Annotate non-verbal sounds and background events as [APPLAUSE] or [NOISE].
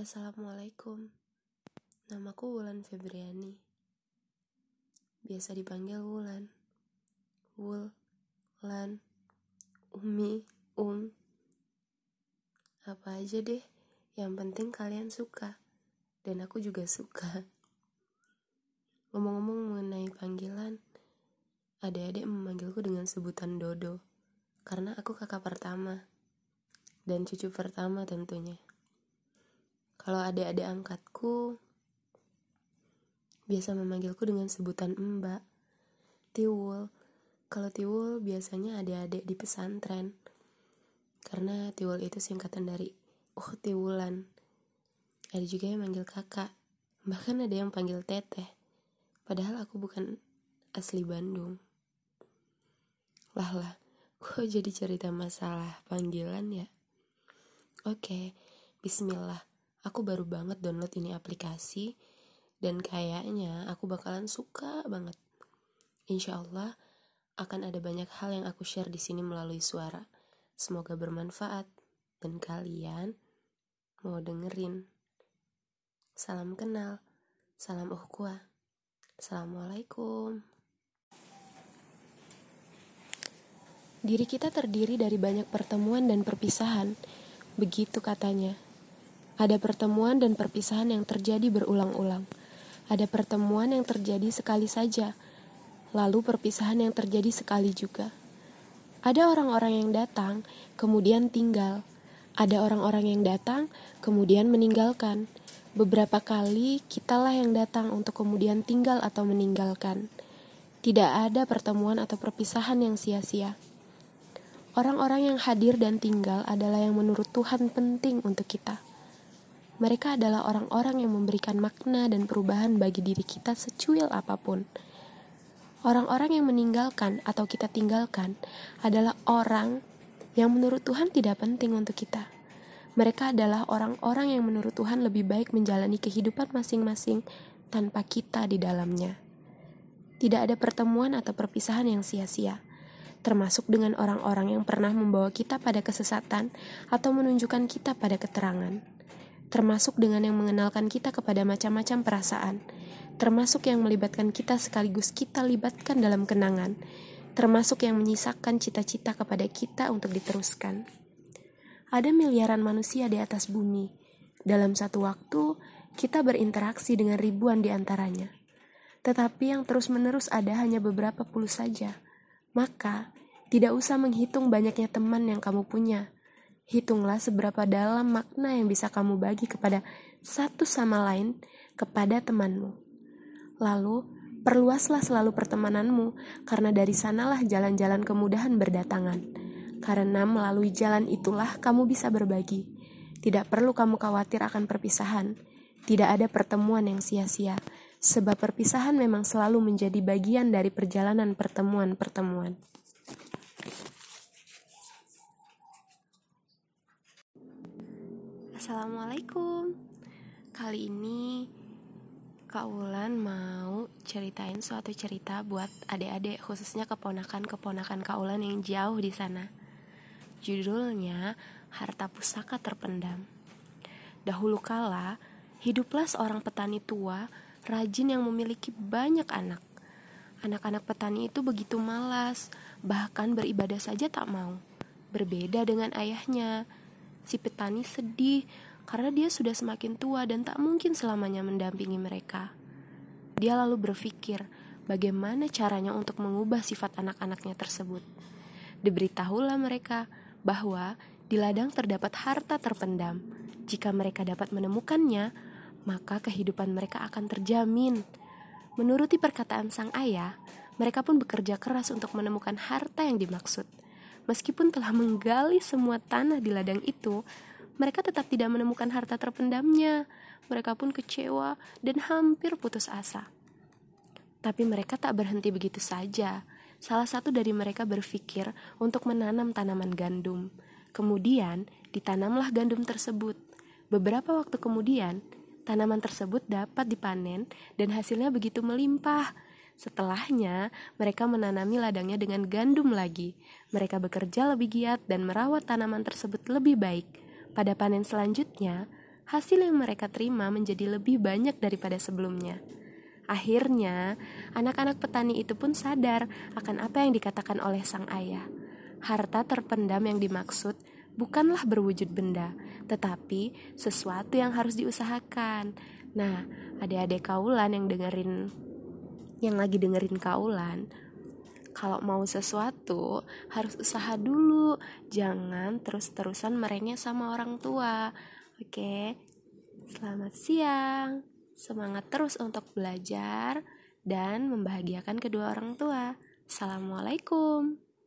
Assalamualaikum. Namaku Wulan Febriani. Biasa dipanggil Wulan. Wul, Lan, Umi, Um. Apa aja deh Yang penting kalian suka. Dan aku juga suka. Ngomong-ngomong mengenai panggilan Adik-adik memanggilku dengan sebutan Dodo. Karena aku kakak pertama. Dan cucu pertama tentunya kalau adik-adik angkatku biasa memanggilku dengan sebutan Mbak. Tiwul. Kalau Tiwul biasanya adik-adik di pesantren. Karena Tiwul itu singkatan dari Oh Tiwulan. Ada juga yang manggil kakak. Bahkan ada yang panggil teteh. Padahal aku bukan asli Bandung. Lah lah, [LAUGHS] kok jadi cerita masalah panggilan ya? Oke, bismillah aku baru banget download ini aplikasi dan kayaknya aku bakalan suka banget. Insya Allah akan ada banyak hal yang aku share di sini melalui suara. Semoga bermanfaat dan kalian mau dengerin. Salam kenal, salam uhkuah. Assalamualaikum. Diri kita terdiri dari banyak pertemuan dan perpisahan, begitu katanya. Ada pertemuan dan perpisahan yang terjadi berulang-ulang. Ada pertemuan yang terjadi sekali saja, lalu perpisahan yang terjadi sekali juga. Ada orang-orang yang datang, kemudian tinggal. Ada orang-orang yang datang, kemudian meninggalkan. Beberapa kali kitalah yang datang untuk kemudian tinggal atau meninggalkan. Tidak ada pertemuan atau perpisahan yang sia-sia. Orang-orang yang hadir dan tinggal adalah yang menurut Tuhan penting untuk kita. Mereka adalah orang-orang yang memberikan makna dan perubahan bagi diri kita secuil apa pun. Orang-orang yang meninggalkan atau kita tinggalkan adalah orang yang menurut Tuhan tidak penting untuk kita. Mereka adalah orang-orang yang menurut Tuhan lebih baik menjalani kehidupan masing-masing tanpa kita di dalamnya. Tidak ada pertemuan atau perpisahan yang sia-sia, termasuk dengan orang-orang yang pernah membawa kita pada kesesatan atau menunjukkan kita pada keterangan termasuk dengan yang mengenalkan kita kepada macam-macam perasaan, termasuk yang melibatkan kita sekaligus kita libatkan dalam kenangan, termasuk yang menyisakan cita-cita kepada kita untuk diteruskan. Ada miliaran manusia di atas bumi. Dalam satu waktu, kita berinteraksi dengan ribuan di antaranya. Tetapi yang terus-menerus ada hanya beberapa puluh saja. Maka, tidak usah menghitung banyaknya teman yang kamu punya Hitunglah seberapa dalam makna yang bisa kamu bagi kepada satu sama lain kepada temanmu. Lalu, perluaslah selalu pertemananmu, karena dari sanalah jalan-jalan kemudahan berdatangan. Karena melalui jalan itulah kamu bisa berbagi. Tidak perlu kamu khawatir akan perpisahan. Tidak ada pertemuan yang sia-sia, sebab perpisahan memang selalu menjadi bagian dari perjalanan pertemuan-pertemuan. Assalamualaikum Kali ini Kak Wulan mau ceritain suatu cerita buat adik-adik khususnya keponakan-keponakan Kak Wulan yang jauh di sana. Judulnya Harta Pusaka Terpendam. Dahulu kala, hiduplah seorang petani tua rajin yang memiliki banyak anak. Anak-anak petani itu begitu malas, bahkan beribadah saja tak mau. Berbeda dengan ayahnya, Si petani sedih karena dia sudah semakin tua dan tak mungkin selamanya mendampingi mereka. Dia lalu berpikir bagaimana caranya untuk mengubah sifat anak-anaknya tersebut. Diberitahulah mereka bahwa di ladang terdapat harta terpendam. Jika mereka dapat menemukannya, maka kehidupan mereka akan terjamin. Menuruti perkataan sang ayah, mereka pun bekerja keras untuk menemukan harta yang dimaksud. Meskipun telah menggali semua tanah di ladang itu, mereka tetap tidak menemukan harta terpendamnya. Mereka pun kecewa dan hampir putus asa. Tapi mereka tak berhenti begitu saja. Salah satu dari mereka berpikir untuk menanam tanaman gandum. Kemudian ditanamlah gandum tersebut. Beberapa waktu kemudian, tanaman tersebut dapat dipanen dan hasilnya begitu melimpah Setelahnya, mereka menanami ladangnya dengan gandum lagi. Mereka bekerja lebih giat dan merawat tanaman tersebut lebih baik. Pada panen selanjutnya, hasil yang mereka terima menjadi lebih banyak daripada sebelumnya. Akhirnya, anak-anak petani itu pun sadar akan apa yang dikatakan oleh sang ayah. Harta terpendam yang dimaksud bukanlah berwujud benda, tetapi sesuatu yang harus diusahakan. Nah, adik-adik kaulan yang dengerin yang lagi dengerin kaulan, kalau mau sesuatu harus usaha dulu, jangan terus-terusan merengek sama orang tua. Oke. Selamat siang. Semangat terus untuk belajar dan membahagiakan kedua orang tua. Assalamualaikum.